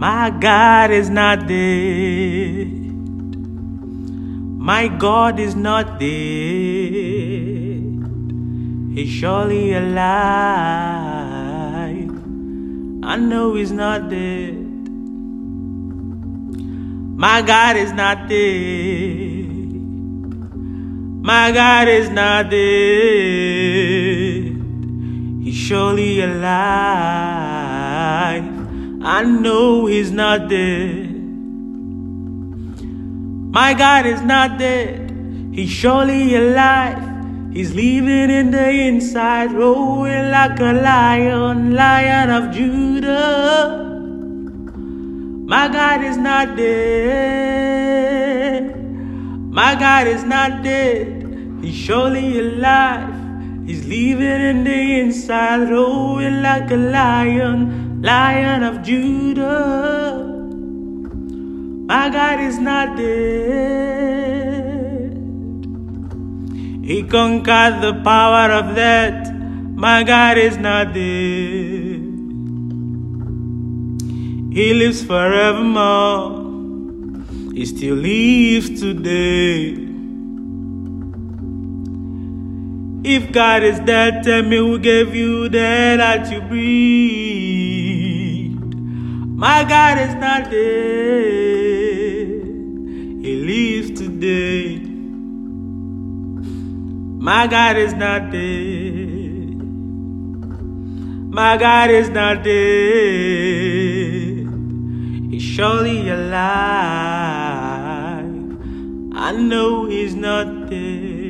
My God is not dead. My God is not dead. He's surely alive. I know He's not dead. My God is not dead. My God is not dead. He's surely alive. I know He's not dead. My God is not dead. He's surely alive. He's living in the inside, roaring like a lion, lion of Judah. My God is not dead. My God is not dead. He's surely alive. He's living in the inside, roaring like a lion, lion of Judah. My God is not dead. He conquered the power of death. My God is not dead. He lives forevermore. He still lives today. If God is dead, tell me who gave you the air that you breathe. My God is not dead. He lives today. My God is not dead. My God is not dead. He's surely alive. I know he's not dead.